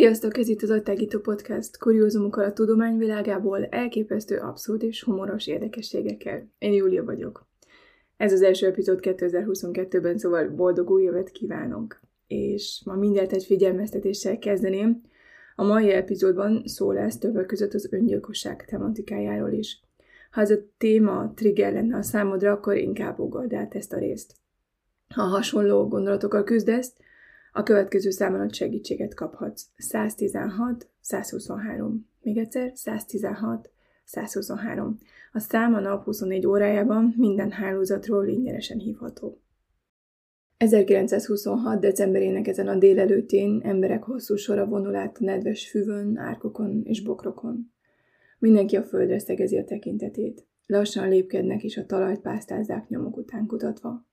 Sziasztok, ez itt az Agytágító Podcast, kuriózumokkal a tudomány világából, elképesztő, abszurd és humoros érdekességekkel. Én Júlia vagyok. Ez az első epizód 2022-ben, szóval boldog új évet kívánok. És ma mindent egy figyelmeztetéssel kezdeném. A mai epizódban szó lesz többek között az öngyilkosság tematikájáról is. Ha ez a téma trigger lenne a számodra, akkor inkább ugord át ezt a részt. Ha hasonló gondolatokkal küzdesz, a következő számon ad segítséget kaphatsz. 116, 123. Még egyszer, 116, 123. A szám a nap 24 órájában minden hálózatról ingyenesen hívható. 1926. decemberének ezen a délelőttén emberek hosszú sora vonul át a nedves füvön, árkokon és bokrokon. Mindenki a földre szegezi a tekintetét. Lassan lépkednek és a talajt pásztázzák nyomok után kutatva.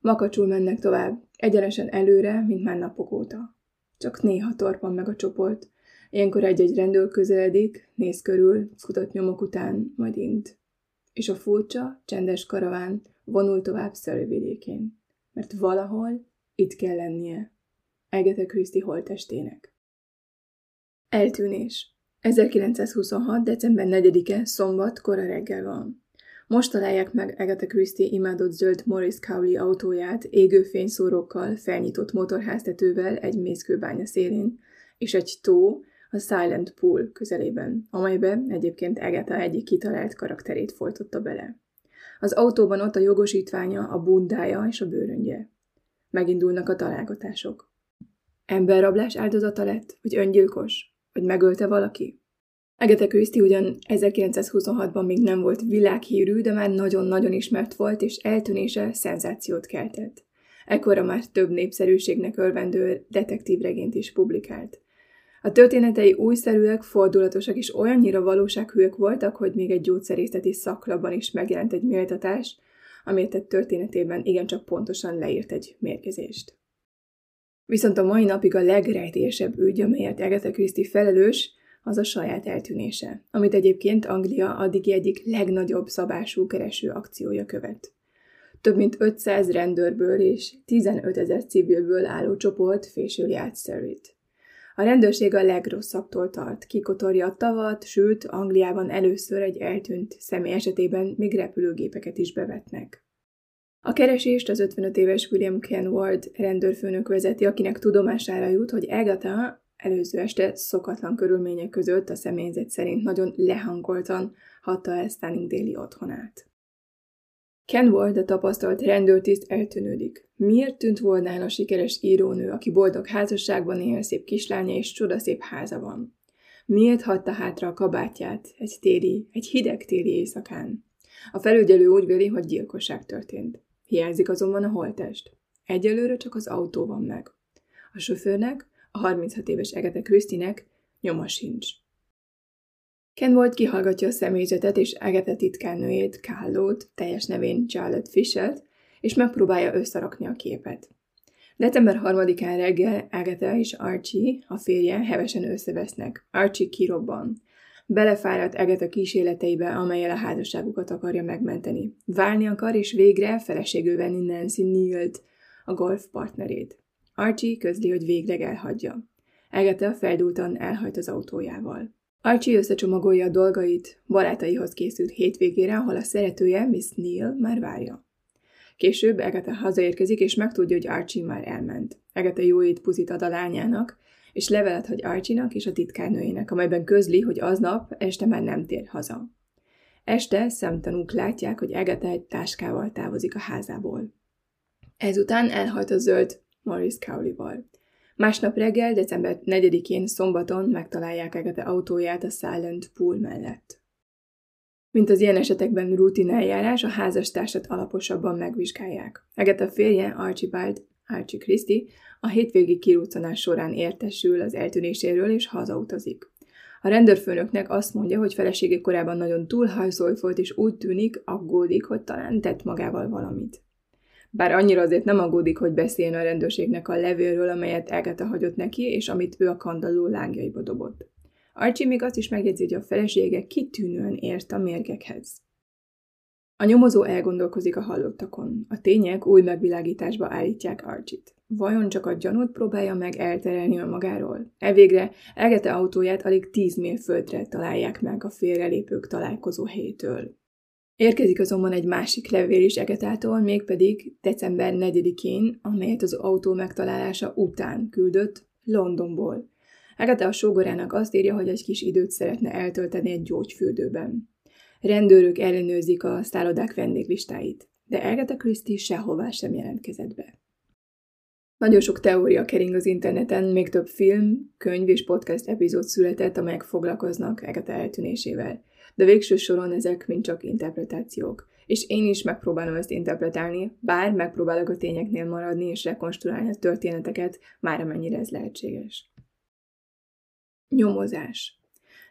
Makacsul mennek tovább, egyenesen előre, mint már napok óta. Csak néha torpan meg a csoport. Ilyenkor egy-egy rendőr közeledik, néz körül, kutat nyomok után, majd int. És a furcsa, csendes karaván vonul tovább szörővidékén. Mert valahol itt kell lennie. Egete Kriszti holtestének. Eltűnés. 1926. december 4-e, szombat, kora reggel van. Most találják meg Agatha Christie imádott zöld Morris Cowley autóját égő fényszórókkal, felnyitott motorháztetővel egy mészkőbánya szélén, és egy tó, a Silent Pool közelében, amelybe egyébként Agatha egyik kitalált karakterét folytotta bele. Az autóban ott a jogosítványa, a bundája és a bőröngye. Megindulnak a találgatások. Emberrablás áldozata lett, vagy öngyilkos, vagy megölte valaki? Agatha Christie ugyan 1926-ban még nem volt világhírű, de már nagyon-nagyon ismert volt, és eltűnése szenzációt keltett. Ekkora már több népszerűségnek örvendő detektívregényt is publikált. A történetei újszerűek, fordulatosak és olyannyira valósághűek voltak, hogy még egy gyógyszerészeti szaklapban is megjelent egy méltatás, amért egy történetében igencsak pontosan leírt egy mérgezést. Viszont a mai napig a legrejtélyesebb ügy, amelyet Agatha Christie felelős, az a saját eltűnése, amit egyébként Anglia addigi egyik legnagyobb szabású kereső akciója követ. Több mint 500 rendőrből és 15 ezer civilből álló csoport fésüli át Surrey-t. A rendőrség a legrosszabbtól tart, kikotorja a tavat, sőt, Angliában először egy eltűnt személy esetében még repülőgépeket is bevetnek. A keresést az 55 éves William Kenward rendőrfőnök vezeti, akinek tudomására jut, hogy Agatha előző este szokatlan körülmények között a személyzet szerint nagyon lehangoltan hatta el Stanning déli otthonát. Ken Ward, a tapasztalt rendőrtiszt eltűnődik. Miért tűnt volna el a sikeres írónő, aki boldog házasságban él, szép kislánya és csodaszép háza van? Miért hagyta hátra a kabátját egy téli, egy hideg téli éjszakán? A felügyelő úgy véli, hogy gyilkosság történt. Hiányzik azonban a holtest. Egyelőre csak az autó van meg. A sofőrnek, a 36 éves Egete Krisztinek nyoma sincs. Ken volt kihallgatja a személyzetet és Egete titkárnőjét, Kállót, teljes nevén Charlotte Fischelt, és megpróbálja összerakni a képet. December 3-án reggel Agatha és Archie, a férje, hevesen összevesznek. Archie kirobban. Belefáradt Agatha kísérleteibe, amelyel a házasságukat akarja megmenteni. Válni akar, és végre feleségül venni Nancy Neal-t, a golf partnerét. Archie közli, hogy végleg elhagyja. Agatha feldúltan elhajt az autójával. Archie összecsomagolja a dolgait, barátaihoz készült hétvégére, ahol a szeretője, Miss Neil, már várja. Később Agatha hazaérkezik, és megtudja, hogy Archie már elment. Agatha jó étpuzit ad a lányának, és levelet hagy Archie-nak és a titkárnőjének, amelyben közli, hogy aznap este már nem tér haza. Este szemtanúk látják, hogy Agatha egy táskával távozik a házából. Ezután elhajt a zöld Morris Cowley-val. Másnap reggel, december 4-én szombaton megtalálják Agatha autóját a Silent Pool mellett. Mint az ilyen esetekben rutin eljárás, a házastársat alaposabban megvizsgálják. Agatha férje, Archibald, Archie Christie, a hétvégi kiruccanás során értesül az eltűnéséről és hazautazik. A rendőrfőnöknek azt mondja, hogy felesége korábban nagyon túlhajszolt volt, és úgy tűnik, aggódik, hogy talán tett magával valamit. Bár annyira azért nem aggódik, hogy beszéljen a rendőrségnek a levélről, amelyet Agatha hagyott neki, és amit ő a kandalló lángjaiba dobott. Archie még azt is megjegyzi, hogy a felesége kitűnően ért a mérgekhez. A nyomozó elgondolkozik a hallottakon. A tények új megvilágításba állítják Archit. Vajon csak a gyanút próbálja meg elterelni magáról? Elvégre Egete autóját alig 10 mérföldre találják meg a félrelépők találkozó helyétől. Érkezik azonban egy másik levél is Egetától, mégpedig december 4-én, amelyet az autó megtalálása után küldött Londonból. Egete a sógorának azt írja, hogy egy kis időt szeretne eltölteni egy gyógyfürdőben. Rendőrök ellenőrzik a szállodák vendéglistáit, de Agatha Christie sehová sem jelentkezett be. Nagyon sok teória kering az interneten, még több film, könyv és podcast epizód született, amelyek foglalkoznak Agatha eltűnésével. De végső soron ezek mind csak interpretációk. És én is megpróbálom ezt interpretálni, bár megpróbálok a tényeknél maradni és rekonstruálni a történeteket, már amennyire ez lehetséges. Nyomozás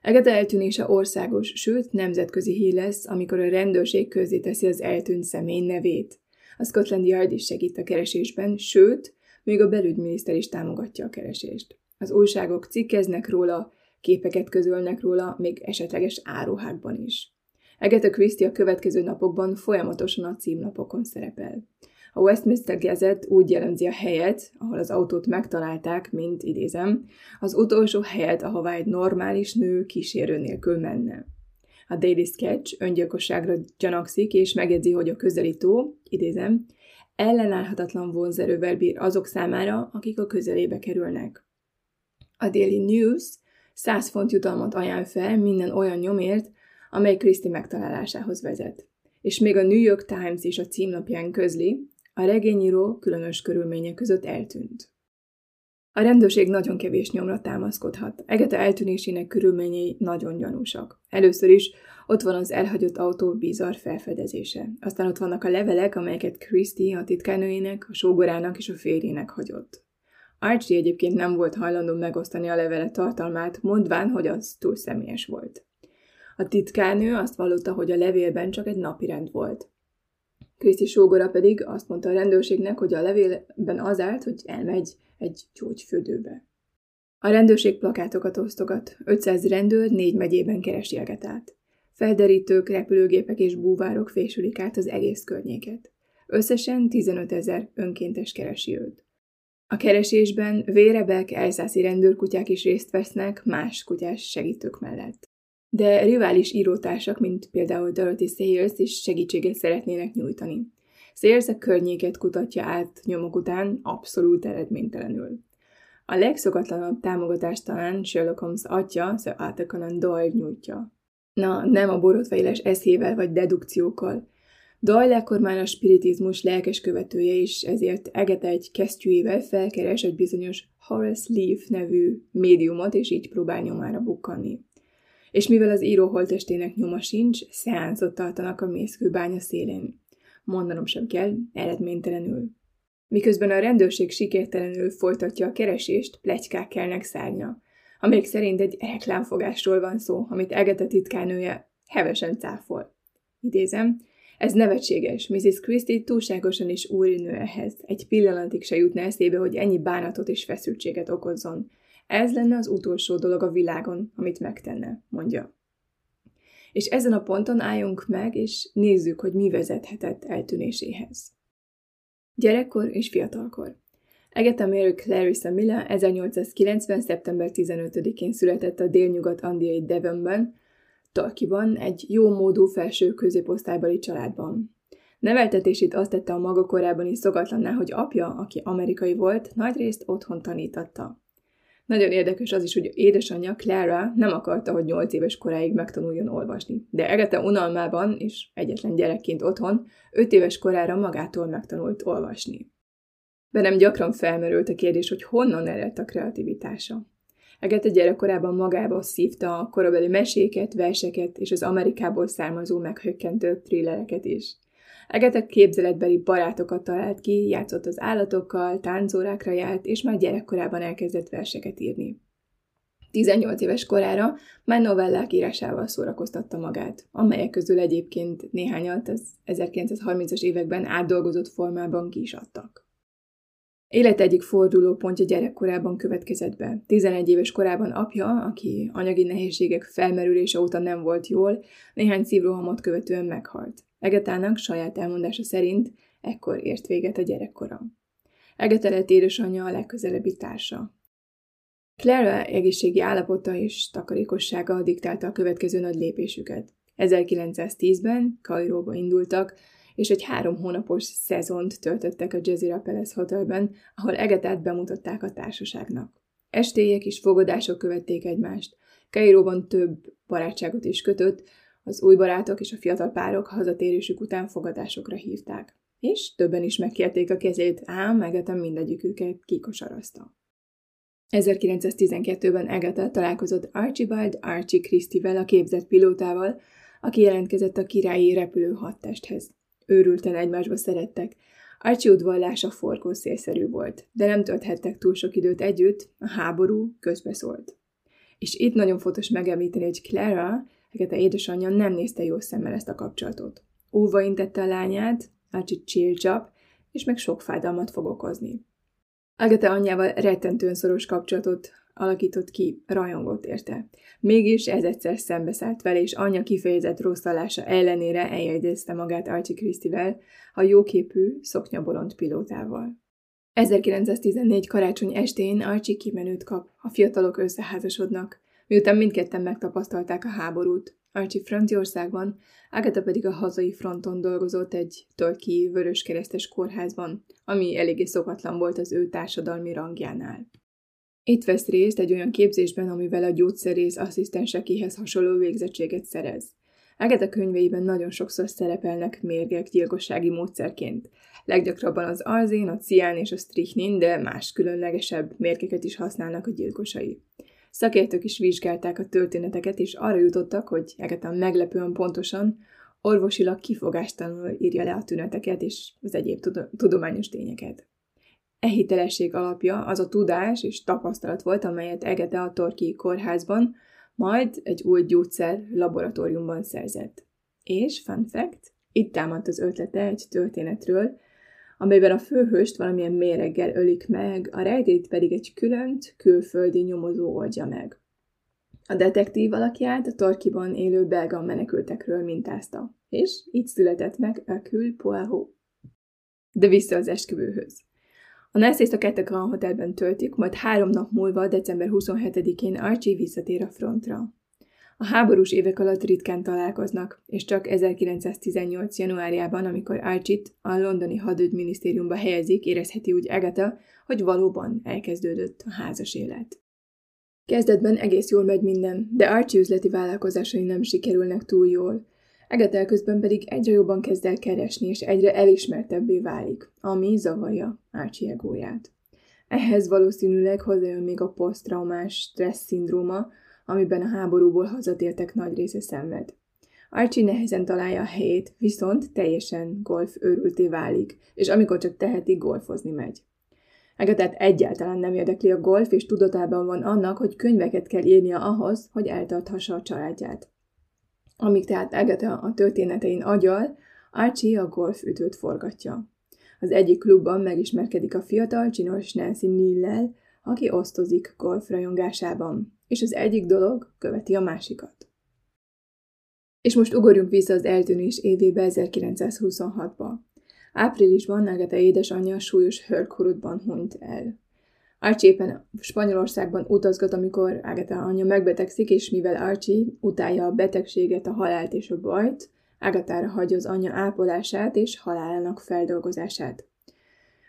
Egete eltűnése országos, sőt nemzetközi hír lesz, amikor a rendőrség teszi az eltűnt személy nevét. A Scotland Yard is segít a keresésben, sőt, még a belügyminiszter is támogatja a keresést. Az újságok cikkeznek róla, képeket közölnek róla, még esetleges áruhákban is. Egete Christie a következő napokban folyamatosan a címlapokon szerepel. A Westminster Gazette úgy jellemzi a helyet, ahol az autót megtalálták, mint idézem, az utolsó helyet, ahová egy normális nő kísérő nélkül menne. A Daily Sketch öngyilkosságra gyanakszik, és megjegyzi, hogy a közelítő, idézem, ellenállhatatlan vonzerővel bír azok számára, akik a közelébe kerülnek. A Daily News 100 font jutalmat ajánl fel minden olyan nyomért, amely Christie megtalálásához vezet. És még a New York Times is a címlapján közli, a regényíró különös körülmények között eltűnt. A rendőrség nagyon kevés nyomra támaszkodhat. Egete eltűnésének körülményei nagyon gyanúsak. Először is ott van az elhagyott autó bizarr felfedezése. Aztán ott vannak a levelek, amelyeket Christie a titkárnőjének, a sógorának és a férjének hagyott. Archie egyébként nem volt hajlandó megosztani a levele tartalmát, mondván, hogy az túl személyes volt. A titkárnő azt vallotta, hogy a levélben csak egy napirend volt. Kriszti sógora pedig azt mondta a rendőrségnek, hogy a levélben az állt, hogy elmegy egy gyógyfürdőbe. A rendőrség plakátokat osztogat. 500 rendőr négy megyében keresi át. Felderítők, repülőgépek és búvárok fésülik át az egész környéket. Összesen 15 ezer önkéntes keresi őt. A keresésben vérebek, elszászi rendőrkutyák is részt vesznek más kutyás segítők mellett de rivális írótársak, mint például Dorothy Sayers is segítséget szeretnének nyújtani. Sayers a környéket kutatja át nyomok után abszolút eredménytelenül. A legszokatlanabb támogatást talán Sherlock Holmes atya, Sir Arthur Conan Doyle nyújtja. Na, nem a borotvailás eszével vagy dedukciókkal. Doyle ekkor már a spiritizmus lelkes követője is, ezért Egete egy kesztyűjével felkeres egy bizonyos Horace Leaf nevű médiumot, és így próbál nyomára bukkanni és mivel az író holtestének nyoma sincs, szeánszot tartanak a mészkőbánya szélén. Mondanom sem kell, eredménytelenül. Miközben a rendőrség sikertelenül folytatja a keresést, plegykák kelnek szárnya, amelyek szerint egy reklámfogásról van szó, amit Egete titkánője hevesen cáfol. Idézem, ez nevetséges, Mrs. Christie túlságosan is úrinő ehhez. Egy pillanatig se jutna eszébe, hogy ennyi bánatot és feszültséget okozzon. Ez lenne az utolsó dolog a világon, amit megtenne, mondja. És ezen a ponton álljunk meg, és nézzük, hogy mi vezethetett eltűnéséhez. Gyerekkor és fiatalkor. Egeta Clarissa Miller 1890. szeptember 15-én született a délnyugat-andiai Devonban, Talkiban, egy jó módú felső középosztálybeli családban. Neveltetését azt tette a maga korában is szokatlanná, hogy apja, aki amerikai volt, nagyrészt otthon tanítatta. Nagyon érdekes az is, hogy édesanyja Clara nem akarta, hogy 8 éves koráig megtanuljon olvasni. De Egete unalmában, és egyetlen gyerekként otthon, 5 éves korára magától megtanult olvasni. Bennem gyakran felmerült a kérdés, hogy honnan eredt a kreativitása. Egete gyerekkorában magába szívta a korabeli meséket, verseket és az Amerikából származó meghökkentő thrillereket is. Egete képzeletbeli barátokat talált ki, játszott az állatokkal, táncórákra járt, és már gyerekkorában elkezdett verseket írni. 18 éves korára már novellák írásával szórakoztatta magát, amelyek közül egyébként néhányat az 1930-as években átdolgozott formában ki is adtak. Élet egyik fordulópontja gyerekkorában következett be. 11 éves korában apja, aki anyagi nehézségek felmerülése óta nem volt jól, néhány szívrohamot követően meghalt. Egetának saját elmondása szerint ekkor ért véget a gyerekkora. Egete lett édesanyja a legközelebbi társa. Clara egészségi állapota és takarékossága diktálta a következő nagy lépésüket. 1910-ben Kairóba indultak, és egy három hónapos szezont töltöttek a Jazeera Palace Hotelben, ahol Egetát bemutatták a társaságnak. Estélyek és fogadások követték egymást. Kairóban több barátságot is kötött, az új barátok és a fiatal párok hazatérésük után fogadásokra hívták. És többen is megkérték a kezét, ám Egetem mindegyiküket kikosarazta. 1912-ben Egeta találkozott Archibald Archie Christie-vel, a képzett pilótával, aki jelentkezett a királyi repülő hadtesthez. Őrülten egymásba szerettek. Archie udvallása forgó szélszerű volt, de nem tölthettek túl sok időt együtt, a háború közbeszólt. És itt nagyon fontos megemlíteni, hogy Clara, Egeta édesanyja nem nézte jó szemmel ezt a kapcsolatot. Óva intette a lányát, Archie chill és meg sok fájdalmat fog okozni. Agatha anyjával rettentően szoros kapcsolatot alakított ki, rajongott érte. Mégis ez egyszer szembeszállt vele, és anyja kifejezett rosszallása ellenére eljegyezte magát Archie Christie-vel, a jóképű, szoknyabolond pilótával. 1914 karácsony estén Archie kimenőt kap, a fiatalok összeházasodnak, miután mindketten megtapasztalták a háborút. Archie Franciaországban, Agatha pedig a hazai fronton dolgozott egy tölki vöröskeresztes kórházban, ami eléggé szokatlan volt az ő társadalmi rangjánál. Itt vesz részt egy olyan képzésben, amivel a gyógyszerész asszisztensekéhez hasonló végzettséget szerez. Agatha könyveiben nagyon sokszor szerepelnek mérgek gyilkossági módszerként. Leggyakrabban az arzén, a cián és a strichnin, de más különlegesebb mérgeket is használnak a gyilkosai. Szakértők is vizsgálták a történeteket, és arra jutottak, hogy Agatha meglepően pontosan, orvosilag kifogástalanul írja le a tüneteket és az egyéb tudományos tényeket. E hitelesség alapja az a tudás és tapasztalat volt, amelyet Egete a Torki kórházban, majd egy új gyógyszer laboratóriumban szerzett. És, fun fact, itt támadt az ötlete egy történetről, amelyben a főhőst valamilyen méreggel ölik meg, a rejtét pedig egy különt, külföldi nyomozó oldja meg. A detektív alakját a Torkiban élő belga menekültekről mintázta, és így született meg Hercule Poirot. De vissza az esküvőhöz. A nászészt a Kette Grand Hotelben töltik, majd három nap múlva, december 27-én Archie visszatér a frontra. A háborús évek alatt ritkán találkoznak, és csak 1918. januárjában, amikor Archie-t a londoni hadügyminisztériumba helyezik, érezheti úgy Agatha, hogy valóban elkezdődött a házas élet. Kezdetben egész jól megy minden, de Archie üzleti vállalkozásai nem sikerülnek túl jól. Egetel közben pedig egyre jobban kezd el keresni, és egyre elismertebbé válik, ami zavarja Archie egóját. Ehhez valószínűleg hozzájön még a posztraumás stressz szindróma, amiben a háborúból hazatértek nagy része szenved. Archie nehezen találja a helyét, viszont teljesen golf őrülté válik, és amikor csak teheti, golfozni megy. Egetett egyáltalán nem érdekli a golf, és tudatában van annak, hogy könyveket kell írnia ahhoz, hogy eltarthassa a családját. Amíg tehát Agatha a történetein agyal, Archie a golfütőt forgatja. Az egyik klubban megismerkedik a fiatal, csinos Nancy Neal-lel, aki osztozik golf rajongásában, és az egyik dolog követi a másikat. És most ugorjunk vissza az eltűnés évébe 1926-ba. Áprilisban Agatha édesanyja súlyos hörkurutban hunyt el. Archie éppen Spanyolországban utazgat, amikor Agatha anyja megbetegszik, és mivel Archie utálja a betegséget, a halált és a bajt, Agathára hagyja az anyja ápolását és halálának feldolgozását.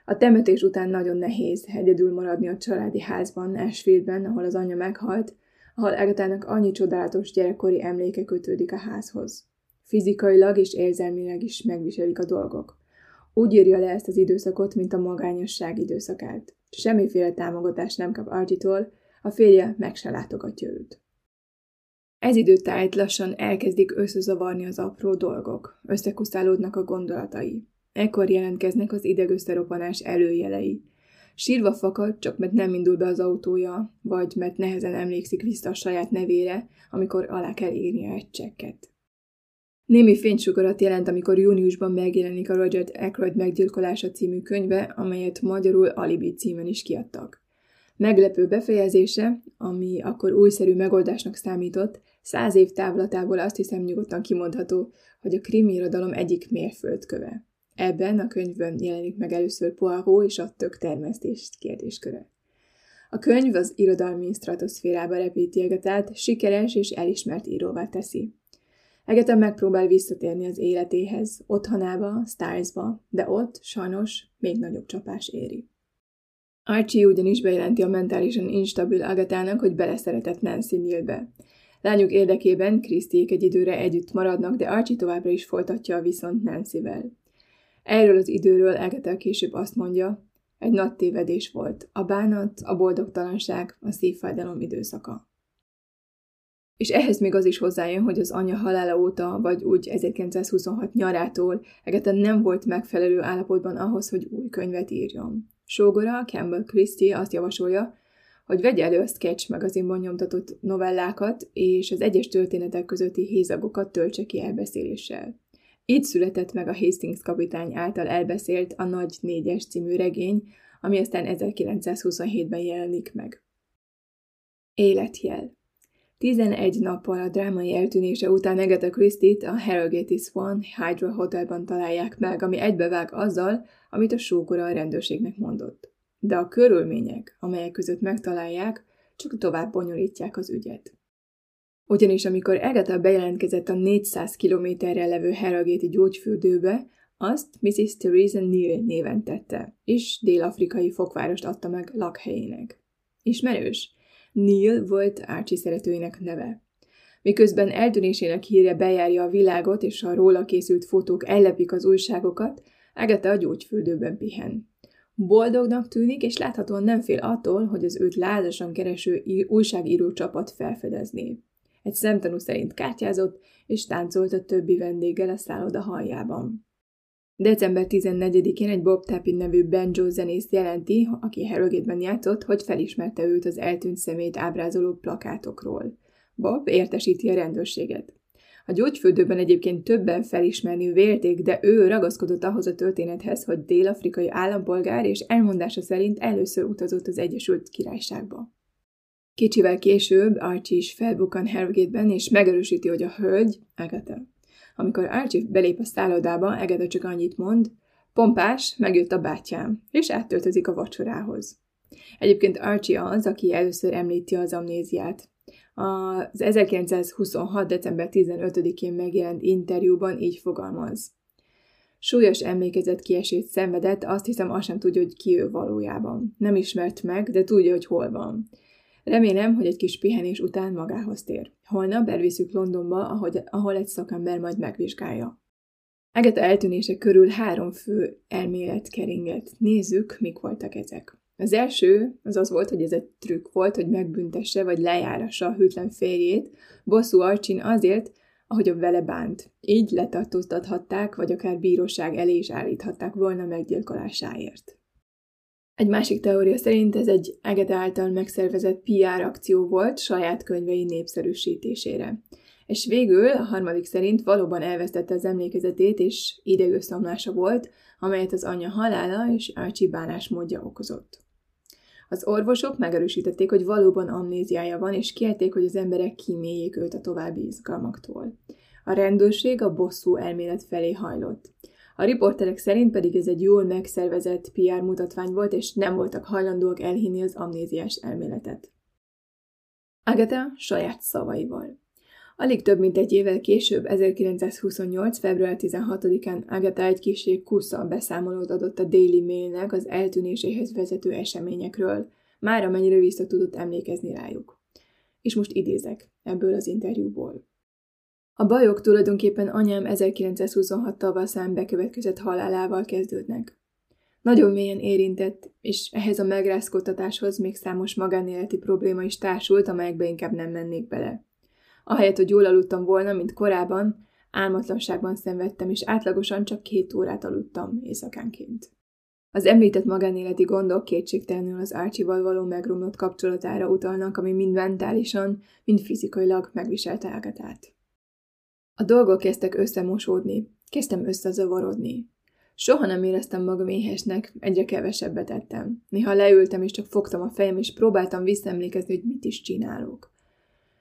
A temetés után nagyon nehéz egyedül maradni a családi házban, Ashfieldben, ahol az anyja meghalt, ahol Agathának annyi csodálatos gyerekkori emléke kötődik a házhoz. Fizikailag és érzelmileg is megviselik a dolgok. Úgy írja le ezt az időszakot, mint a magányosság időszakát. Semmiféle támogatást nem kap Archie-tól, a férje meg se látogatja őt. Ez időtájt lassan elkezdik összezavarni az apró dolgok, összekuszálódnak a gondolatai. Ekkor jelentkeznek az idegösszeropanás előjelei. Sírva fakad, csak mert nem indul be az autója, vagy mert nehezen emlékszik vissza a saját nevére, amikor alá kell írnia egy csekket. Némi fénysugarat jelent, amikor júniusban megjelenik a Roger Ackroyd meggyilkolása című könyve, amelyet magyarul Alibi címen is kiadtak. Meglepő befejezése, ami akkor újszerű megoldásnak számított, száz év távlatából azt hiszem nyugodtan kimondható, hogy a krimi irodalom egyik mérföldköve. Ebben a könyvben jelenik meg először Poirot és a tök termesztés kérdésköre. A könyv az irodalmi stratoszférába repíti Egetát, sikeres és elismert íróvá teszi. Egeta megpróbál visszatérni az életéhez, otthonába, Starsba, de ott, sajnos, még nagyobb csapás éri. Archie ugyanis bejelenti a mentálisan instabil Agatának, hogy beleszeretett Nancy Neilbe. Lányuk érdekében Krisztiék egy időre együtt maradnak, de Archie továbbra is folytatja a viszont Nancyvel. Erről az időről Agatha később azt mondja, egy nagy tévedés volt. A bánat, a boldogtalanság, a szívfájdalom időszaka. És ehhez még az is hozzájön, hogy az anya halála óta, vagy úgy 1926 nyarától Agatha nem volt megfelelő állapotban ahhoz, hogy új könyvet írjon. Sógora, Campbell Christie azt javasolja, hogy vegye elő a Sketch magazinban nyomtatott novellákat, és az egyes történetek közötti hézagokat töltse ki elbeszéléssel. Így született meg a Hastings kapitány által elbeszélt a Nagy Négyes című regény, ami aztán 1927-ben jelenik meg. Életjel 11 nappal a drámai eltűnése után Agatha Christie-t a Harrogate Swan Hydra Hotelban találják meg, ami egybevág azzal, amit a sókora a rendőrségnek mondott. De a körülmények, amelyek között megtalálják, csak tovább bonyolítják az ügyet. Ugyanis amikor Agatha bejelentkezett a 400 kilométerre levő Harrogate gyógyfürdőbe, azt Mrs. Theresa Neal néven tette, és dél-afrikai fokvárost adta meg lakhelyének. Ismerős? Neil volt Archie szeretőinek neve. Miközben eltűnésének híre bejárja a világot, és a róla készült fotók ellepik az újságokat, Agatha a gyógyfürdőben pihen. Boldognak tűnik, és láthatóan nem fél attól, hogy az őt lázasan kereső újságíró csapat felfedezné. Egy szemtanú szerint kártyázott, és táncolt a többi vendéggel a szálloda haljában. December 14-én egy Bob Tapin nevű banjo zenész jelenti, aki Harrogate-ben játszott, hogy felismerte őt az eltűnt szemét ábrázoló plakátokról. Bob értesíti a rendőrséget. A gyógyfürdőben egyébként többen felismerni vélték, de ő ragaszkodott ahhoz a történethez, hogy dél-afrikai állampolgár és elmondása szerint először utazott az Egyesült Királyságba. Kicsivel később Archie is felbukkan Harrogate-ben, és megerősíti, hogy a hölgy, Agatha. Amikor Archie belép a szállodába, Agatha csak annyit mond, pompás, megjött a bátyám, és áttöltözik a vacsorához. Egyébként Archie az, aki először említi az amnéziát. Az 1926. december 15-én megjelent interjúban így fogalmaz. Súlyos emlékezet kiesét szenvedett, azt hiszem azt sem tudja, hogy ki ő valójában. Nem ismert meg, de tudja, hogy hol van. Remélem, hogy egy kis pihenés után magához tér. Holnap elviszük Londonba, ahogy, ahol egy szakember majd megvizsgálja. Egete eltűnése körül három fő elmélet keringet. Nézzük, mik voltak ezek. Az első az az volt, hogy ez egy trükk volt, hogy megbüntesse vagy lejárassa a hűtlen férjét, bosszú Arcsin azért, ahogy a vele bánt. Így letartóztathatták, vagy akár bíróság elé is állíthatták volna meggyilkolásáért. Egy másik teória szerint ez egy Egede által megszervezett PR akció volt saját könyvei népszerűsítésére. És végül a harmadik szerint valóban elvesztette az emlékezetét, és idegösszomlása volt, amelyet az anyja halála és Archie bánásmódja okozott. Az orvosok megerősítették, hogy valóban amnéziája van, és kérték, hogy az emberek kíméljék őt a további izgalmaktól. A rendőrség a bosszú elmélet felé hajlott. A riporterek szerint pedig ez egy jól megszervezett PR mutatvány volt, és nem voltak hajlandóak elhinni az amnéziás elméletet. Agatha saját szavaival. Alig több mint egy évvel később, 1928. február 16-án Agatha egy kisé kusszal beszámolót adott a Daily Mailnek az eltűnéséhez vezető eseményekről, már amennyire vissza tudott emlékezni rájuk. És most idézek ebből az interjúból. A bajok tulajdonképpen anyám 1926 tavaszán bekövetkezett halálával kezdődnek. Nagyon mélyen érintett, és ehhez a megrázkodtatáshoz még számos magánéleti probléma is társult, amelyekbe inkább nem mennék bele. Ahelyett, hogy jól aludtam volna, mint korábban, álmatlanságban szenvedtem, és átlagosan csak két órát aludtam éjszakánként. Az említett magánéleti gondok kétségtelenül az Archie-val való megromlott kapcsolatára utalnak, ami mind mentálisan, mind fizikailag megviselte Ágatát. A dolgok kezdtek összemosódni, kezdtem összezavarodni. Soha nem éreztem magam éhesnek, egyre kevesebbet ettem. Néha leültem, és csak fogtam a fejem, és próbáltam visszaemlékezni, hogy mit is csinálok.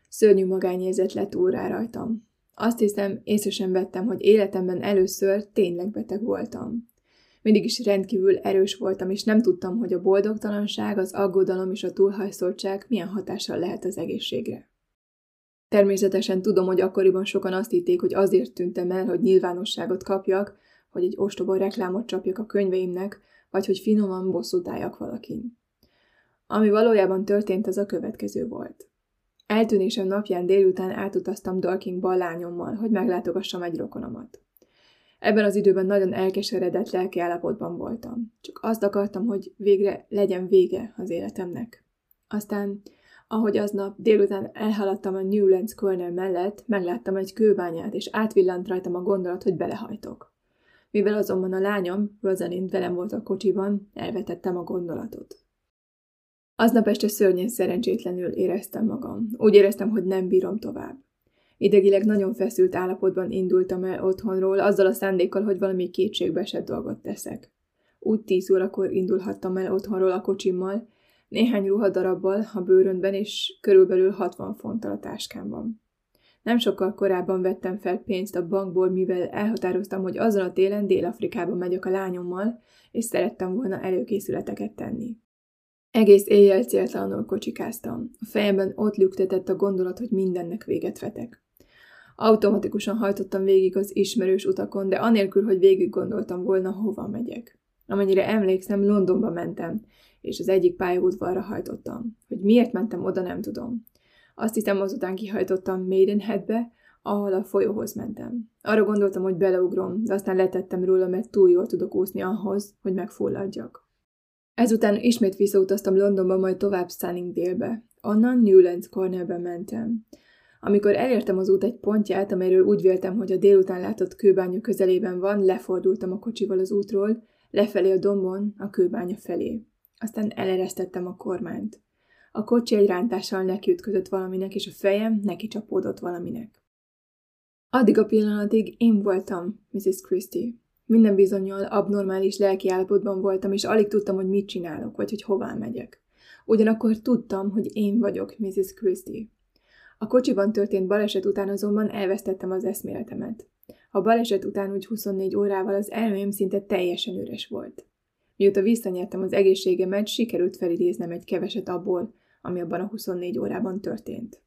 Szörnyű magányérzet lett úrá rajtam. Azt hiszem, észre sem vettem, hogy életemben először tényleg beteg voltam. Mindig is rendkívül erős voltam, és nem tudtam, hogy a boldogtalanság, az aggodalom és a túlhajszoltság milyen hatással lehet az egészségre. Természetesen tudom, hogy akkoriban sokan azt hitték, hogy azért tűntem el, hogy nyilvánosságot kapjak, hogy egy ostoba reklámot csapjak a könyveimnek, vagy hogy finoman bosszút álljak valakin. Ami valójában történt, az a következő volt. Eltűnésem napján délután átutaztam Dorkingba a lányommal, hogy meglátogassam egy rokonomat. Ebben az időben nagyon elkeseredett lelki állapotban voltam. Csak azt akartam, hogy végre legyen vége az életemnek. Aztán, ahogy aznap délután elhaladtam a Newlands Corner mellett, megláttam egy kőbányát, és átvillant rajtam a gondolat, hogy belehajtok. Mivel azonban a lányom, Rosalind velem volt a kocsiban, elvetettem a gondolatot. Aznap este szörnyen szerencsétlenül éreztem magam. Úgy éreztem, hogy nem bírom tovább. Idegileg nagyon feszült állapotban indultam el otthonról, azzal a szándékkal, hogy valami kétségbeesett dolgot teszek. Úgy tíz órakor indulhattam el otthonról a kocsimmal, néhány ruhadarabbal a bőrönben és körülbelül 60 fonttal a táskámban. Nem sokkal korábban vettem fel pénzt a bankból, mivel elhatároztam, hogy azon a télen Dél-Afrikába megyek a lányommal, és szerettem volna előkészületeket tenni. Egész éjjel céltalanul kocsikáztam. A fejemben ott lüktetett a gondolat, hogy mindennek véget vetek. Automatikusan hajtottam végig az ismerős utakon, de anélkül, hogy végig gondoltam volna, hova megyek. Amennyire emlékszem, Londonba mentem, és az egyik pályaudvarra hajtottam. Hogy miért mentem oda, nem tudom. Azt hiszem, azután kihajtottam Maidenheadbe, ahol a folyóhoz mentem. Arra gondoltam, hogy beleugrom, de aztán letettem róla, mert túl jól tudok úszni ahhoz, hogy megfulladjak. Ezután ismét visszautaztam Londonba, majd tovább délbe. Onnan Newlands Cornerbe mentem. Amikor elértem az út egy pontját, amelyről úgy véltem, hogy a délután látott kőbánya közelében van, lefordultam a kocsival az útról, lefelé a dombon, a kőbánya felé. Aztán eleresztettem a kormányt. A kocsi egy rántással nekiütközött valaminek, és a fejem neki csapódott valaminek. Addig a pillanatig én voltam Mrs. Christie. Minden bizonyal abnormális lelki állapotban voltam, és alig tudtam, hogy mit csinálok, vagy hogy hová megyek. Ugyanakkor tudtam, hogy én vagyok Mrs. Christie. A kocsiban történt baleset után azonban elvesztettem az eszméletemet. A baleset után úgy 24 órával az elmém szinte teljesen üres volt. Mióta visszanyertem az egészségemet, sikerült felidéznem egy keveset abból, ami abban a 24 órában történt.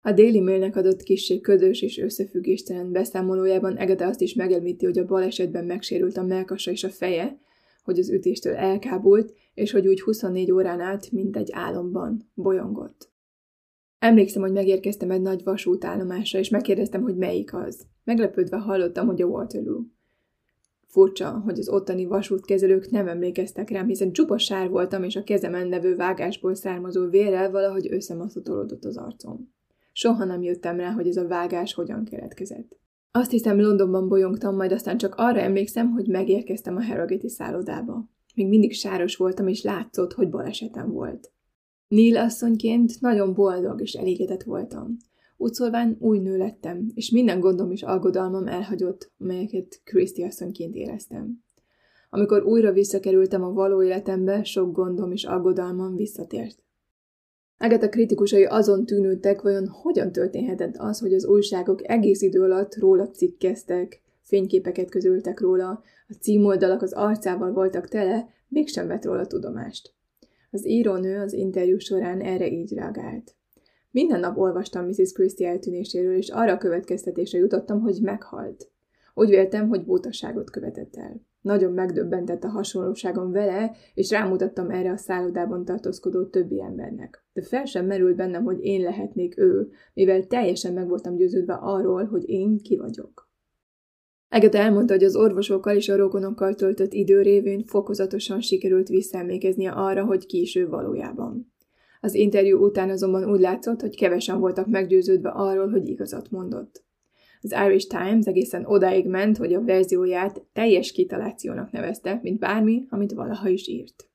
A déli mailnek adott kissé ködös és összefüggéstelen beszámolójában Egede azt is megemlíti, hogy a balesetben megsérült a melkasa és a feje, hogy az ütéstől elkábult, és hogy úgy 24 órán át, mint egy álomban, bolyongott. Emlékszem, hogy megérkeztem egy nagy vasútállomásra, és megkérdeztem, hogy melyik az. Meglepődve hallottam, hogy a Waterloo. Furcsa, hogy az ottani vasútkezelők nem emlékeztek rám, hiszen csupa sár voltam, és a kezemen levő vágásból származó vérrel valahogy összemaszatolódott az arcom. Soha nem jöttem rá, hogy ez a vágás hogyan keletkezett. Azt hiszem, Londonban bolyongtam, majd aztán csak arra emlékszem, hogy megérkeztem a Harrogate szállodába. Még mindig sáros voltam, és látszott, hogy balesetem volt. Neil asszonyként nagyon boldog és elégedett voltam. Úgy szólván új nő lettem, és minden gondom és aggodalmam elhagyott, amelyeket Christy asszonyként éreztem. Amikor újra visszakerültem a való életembe, sok gondom és aggodalmam visszatért. Agatha kritikusai azon tűnődtek, vajon hogyan történhetett az, hogy az újságok egész idő alatt róla cikkeztek, fényképeket közöltek róla, a címoldalak az arcával voltak tele, mégsem vett róla tudomást. Az írónő az interjú során erre így reagált. Minden nap olvastam Mrs. Christie eltűnéséről, és arra a következtetésre jutottam, hogy meghalt. Úgy véltem, hogy bótaságot követett el. Nagyon megdöbbentett a hasonlóságom vele, és rámutattam erre a szállodában tartózkodó többi embernek. De fel sem merült bennem, hogy én lehetnék ő, mivel teljesen meg voltam győződve arról, hogy én ki vagyok. Eget elmondta, hogy az orvosokkal és a rokonokkal töltött idő révén fokozatosan sikerült visszaemlékeznie arra, hogy késő valójában. Az interjú után azonban úgy látszott, hogy kevesen voltak meggyőződve arról, hogy igazat mondott. Az Irish Times egészen odáig ment, hogy a verzióját teljes kitalációnak nevezte, mint bármi, amit valaha is írt.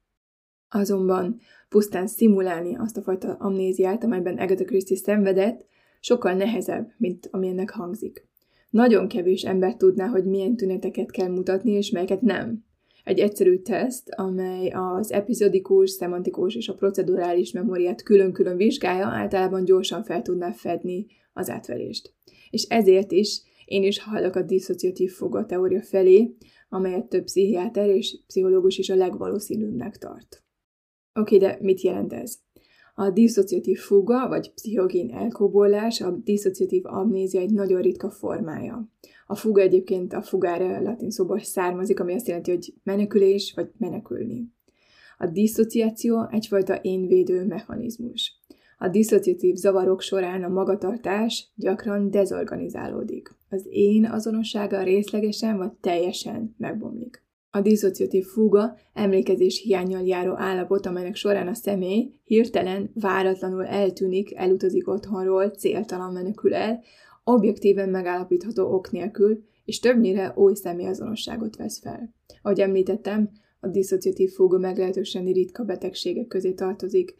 Azonban pusztán szimulálni azt a fajta amnéziát, amelyben Agatha Christie szenvedett, sokkal nehezebb, mint amilyennek hangzik. Nagyon kevés ember tudná, hogy milyen tüneteket kell mutatni, és melyeket nem. Egy egyszerű teszt, amely az epizodikus, szemantikus és a procedurális memóriát külön-külön vizsgálja, általában gyorsan fel tudná fedni az átverést. És ezért is én is hallok a diszociatív teória felé, amelyet több pszichiáter és pszichológus is a legvalószínűbbnek tart. Oké, okay, de mit jelent ez? A diszociatív fuga, vagy pszichogén elkóbolás, a diszociatív amnézia egy nagyon ritka formája. A fuga egyébként a fugára latin szóból származik, ami azt jelenti, hogy menekülés, vagy menekülni. A diszociáció egyfajta énvédő mechanizmus. A diszociatív zavarok során a magatartás gyakran dezorganizálódik. Az én azonossága részlegesen vagy teljesen megbomlik. A diszociatív fuga emlékezés hiányjal járó állapot, amelynek során a személy hirtelen, váratlanul eltűnik, elutazik otthonról, céltalan menekül el, objektíven megállapítható ok nélkül, és többnyire új személyazonosságot vesz fel. Ahogy említettem, a diszociatív fuga meglehetősen ritka betegségek közé tartozik.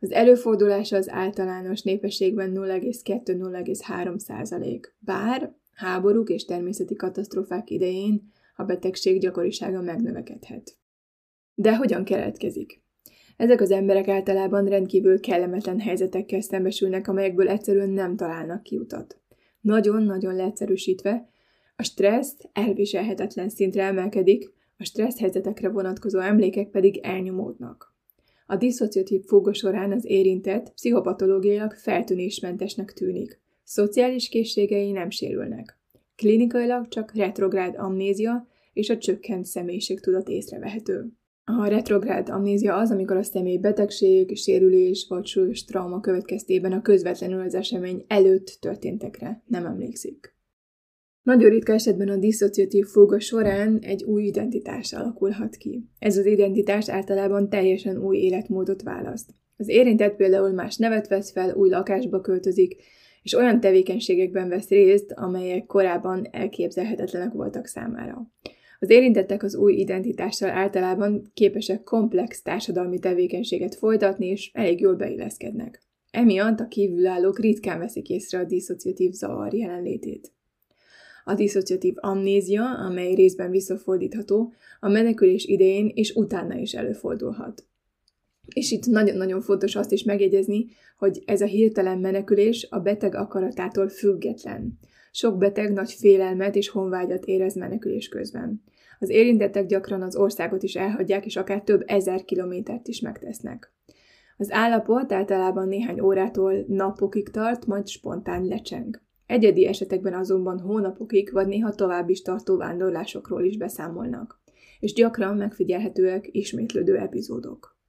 Az előfordulása az általános népességben 0,2-0,3 százalék. Bár háborúk és természeti katasztrófák idején a betegség gyakorisága megnövekedhet. De hogyan keletkezik? Ezek az emberek általában rendkívül kellemetlen helyzetekkel szembesülnek, amelyekből egyszerűen nem találnak kiutat. Nagyon-nagyon leegyszerűsítve, a stressz elviselhetetlen szintre emelkedik, a stressz helyzetekre vonatkozó emlékek pedig elnyomódnak. A diszociatív fuga során az érintett pszichopatológiailag feltűnésmentesnek tűnik. Szociális készségei nem sérülnek. Klinikailag csak retrográd amnézia és a csökkent személyiségtudat észrevehető. A retrográd amnézia az, amikor a személy betegség, sérülés vagy súlyos trauma következtében a közvetlenül az esemény előtt történtekre nem emlékszik. Nagyon ritka esetben a diszociatív fuga során egy új identitás alakulhat ki. Ez az identitás általában teljesen új életmódot választ. Az érintett például más nevet vesz fel, új lakásba költözik, és olyan tevékenységekben vesz részt, amelyek korábban elképzelhetetlenek voltak számára. Az érintettek az új identitással általában képesek komplex társadalmi tevékenységet folytatni, és elég jól beilleszkednek. Emiatt a kívülállók ritkán veszik észre a diszociatív zavar jelenlétét. A diszociatív amnézia, amely részben visszafordítható, a menekülés idején és utána is előfordulhat. És itt nagyon-nagyon fontos azt is megjegyezni, hogy ez a hirtelen menekülés a beteg akaratától független. Sok beteg nagy félelmet és honvágyat érez menekülés közben. Az érintettek gyakran az országot is elhagyják, és akár több ezer kilométert is megtesznek. Az állapot általában néhány órától napokig tart, majd spontán lecseng. Egyedi esetekben azonban hónapokig, vagy néha tovább is tartó vándorlásokról is beszámolnak, és gyakran megfigyelhetőek ismétlődő epizódok.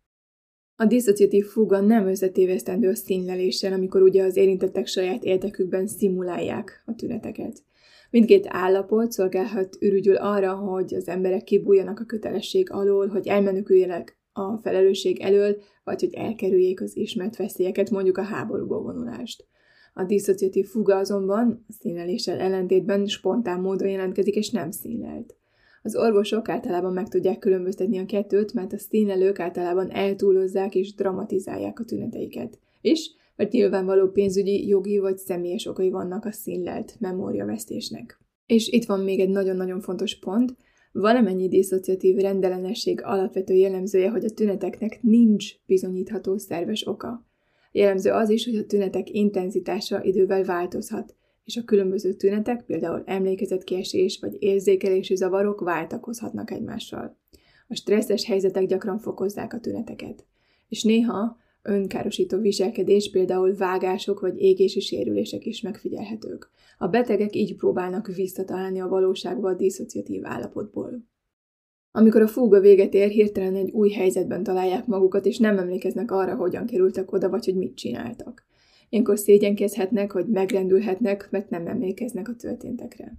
A diszociatív fuga nem összetévesztendő a színleléssel, amikor ugye az érintettek saját értekükben szimulálják a tüneteket. Mindkét állapot szolgálhat ürügyül arra, hogy az emberek kibújjanak a kötelesség alól, hogy elmeneküljenek a felelősség elől, vagy hogy elkerüljék az ismert veszélyeket, mondjuk a háborúba vonulást. A diszociatív fuga azonban a színeléssel ellentétben spontán módon jelentkezik, és nem színelt. Az orvosok általában meg tudják különböztetni a kettőt, mert a színelők általában eltúlozzák és dramatizálják a tüneteiket. És mert nyilvánvaló pénzügyi, jogi vagy személyes okai vannak a színlelt memóriavesztésnek. És itt van még egy nagyon-nagyon fontos pont, valamennyi diszociatív rendellenesség alapvető jellemzője, hogy a tüneteknek nincs bizonyítható szerves oka. Jellemző az is, hogy a tünetek intenzitása idővel változhat, és a különböző tünetek, például emlékezetkiesés vagy érzékelési zavarok váltakozhatnak egymással. A stresszes helyzetek gyakran fokozzák a tüneteket, és néha önkárosító viselkedés, például vágások vagy égési sérülések is megfigyelhetők. A betegek így próbálnak visszatalálni a valóságba a diszociatív állapotból. Amikor a fúga véget ér, hirtelen egy új helyzetben találják magukat, és nem emlékeznek arra, hogyan kerültek oda, vagy hogy mit csináltak. Ilyenkor szégyenkezhetnek, vagy megrendülhetnek, mert nem emlékeznek a történtekre.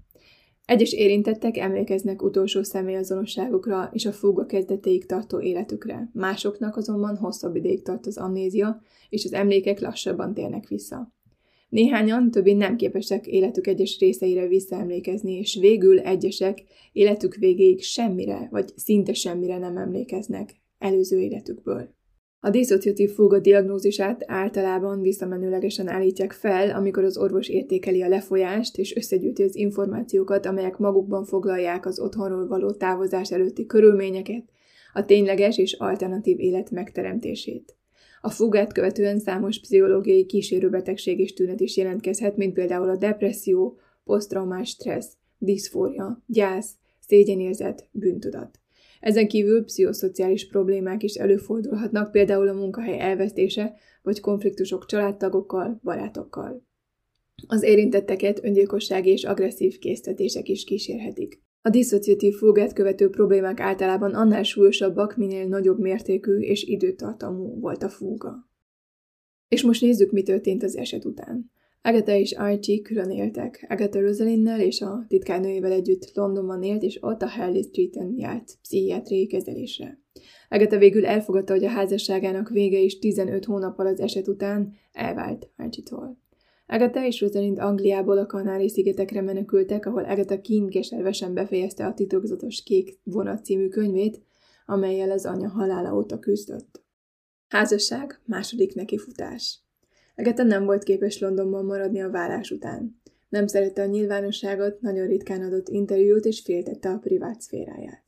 Egyes érintettek emlékeznek utolsó személyazonosságukra és a fúga kezdetéig tartó életükre, másoknak azonban hosszabb ideig tart az amnézia, és az emlékek lassabban térnek vissza. Néhányan többé nem képesek életük egyes részeire visszaemlékezni, és végül egyesek életük végéig semmire, vagy szinte semmire nem emlékeznek előző életükből. A diszociatív fúga diagnózisát általában visszamenőlegesen állítják fel, amikor az orvos értékeli a lefolyást és összegyűjti az információkat, amelyek magukban foglalják az otthonról való távozás előtti körülményeket, a tényleges és alternatív élet megteremtését. A fugát követően számos pszichológiai kísérőbetegség és tünet is jelentkezhet, mint például a depresszió, posztraumás stressz, diszfória, gyász, szégyenérzet, bűntudat. Ezen kívül pszichoszociális problémák is előfordulhatnak, például a munkahely elvesztése, vagy konfliktusok családtagokkal, barátokkal. Az érintetteket öngyilkossági és agresszív késztetések is kísérhetik. A diszociatív fúgát követő problémák általában annál súlyosabbak, minél nagyobb mértékű és időtartamú volt a fúga. És most nézzük, mi történt az eset után. Agatha és Archie külön éltek. Agatha Rosalinnel és a titkárnőjével együtt Londonban élt, és ott a Harley Street-en járt pszichiátriai kezelésre. Agatha végül elfogadta, hogy a házasságának vége is 15 hónappal az eset után elvált Archie-tól. Agatha és Rosalind Angliából a Kanári-szigetekre menekültek, ahol Agatha keservesen befejezte a titokzatos Kék vonat című könyvét, amelyel az anya halála óta küzdött. Házasság, második nekifutás. Agatha nem volt képes Londonban maradni a vállás után. Nem szerette a nyilvánosságot, nagyon ritkán adott interjút és féltette a privát szféráját.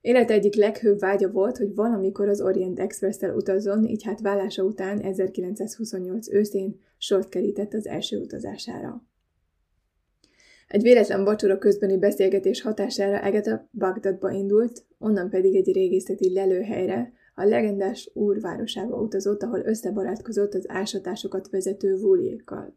Élet egyik leghőbb vágya volt, hogy valamikor az Orient Express-tel utazzon, így hát vállása után 1928 őszén sort kerített az első utazására. Egy véletlen vacsora közbeni beszélgetés hatására Agatha Bagdadba indult, onnan pedig egy régészeti lelőhelyre, a legendás úrvárosába utazott, ahol összebarátkozott az ásatásokat vezető vúliékkal.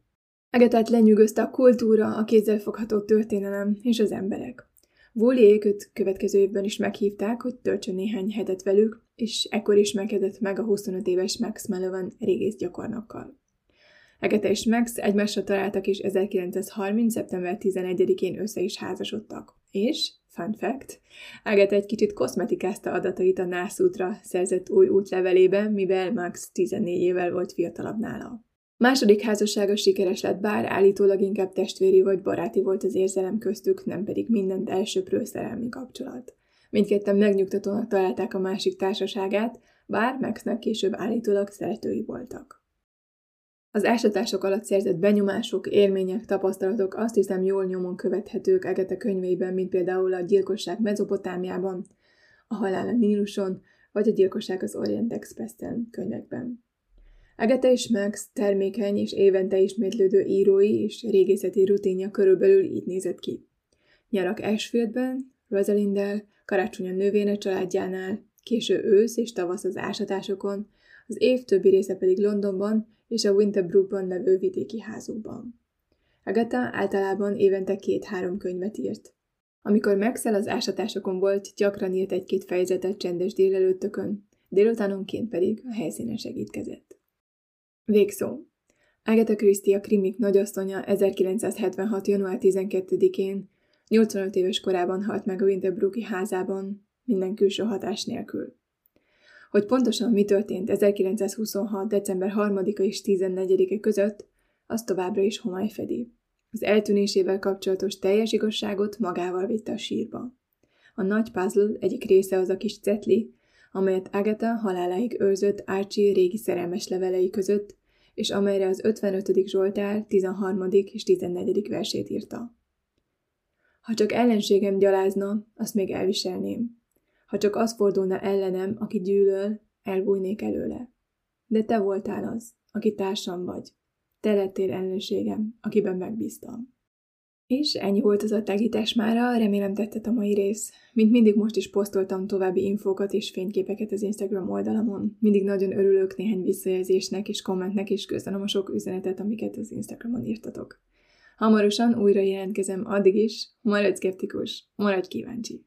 Agatát lenyűgözte a kultúra, a kézzelfogható történelem és az emberek. Vúliék őt következő évben is meghívták, hogy töltsön néhány hetet velük, és ekkor ismerkedett meg a 25 éves Max Mellovan régész gyakornokkal. Agatha és Max egymásra találtak, és 1930. szeptember 11-én össze is házasodtak. És Fun fact. Agatha egy kicsit koszmetikázta adatait a nászútra szerzett új útlevelében, mivel Max 14 évvel volt fiatalabb nála. Második házassága sikeres lett, bár állítólag inkább testvéri vagy baráti volt az érzelem köztük, nem pedig mindent elsőprő szerelmi kapcsolat. Mindketten megnyugtatónak találták a másik társaságát, bár Maxnek később állítólag szeretői voltak. Az ásatások alatt szerzett benyomások, élmények, tapasztalatok azt hiszem jól nyomon követhetők Egete könyveiben, mint például a gyilkosság Mezopotámiában, a halál a Níluson, vagy a gyilkosság az Orient Express-en könyvekben. Egete és Max termékeny és évente ismétlődő írói és régészeti rutinja körülbelül így nézett ki. Nyarak Ashfieldben, Rosalinddel, karácsony a nővéne családjánál, késő ősz és tavasz az ásatásokon, az év többi része pedig Londonban és a Winterbrookban levő vidéki házukban. Agatha általában évente két-három könyvet írt. Amikor Maxel az ásatásokon volt, gyakran írt egy-két fejezetet csendes délelőttökön, délutánonként pedig a helyszínen segítkezett. Végszó. Agatha Christie a krimik nagyasszonya 1976. január 12-én 85 éves korában halt meg a Winterbrooki házában, minden külső hatás nélkül. Hogy pontosan mi történt 1926. december 3-a és 14-e között, az továbbra is homály fedi. Az eltűnésével kapcsolatos teljes igazságot magával vitte a sírba. A nagy puzzle egyik része az a kis cetli, amelyet Agatha haláláig őrzött Archie régi szerelmes levelei között, és amelyre az 55. Zsoltár 13. és 14. versét írta. Ha csak ellenségem gyalázna, azt még elviselném. Ha csak az fordulna ellenem, aki gyűlöl, elbújnék előle. De te voltál az, aki társam vagy. Te lettél ellenségem, akiben megbíztam. És ennyi volt az a tágítás mára, remélem tettet a mai rész. Mint mindig most is posztoltam további infókat és fényképeket az Instagram oldalamon. Mindig nagyon örülök néhány visszajelzésnek és kommentnek, és köszönöm a sok üzenetet, amiket az Instagramon írtatok. Hamarosan újra jelentkezem, addig is, maradj szkeptikus, maradj kíváncsi!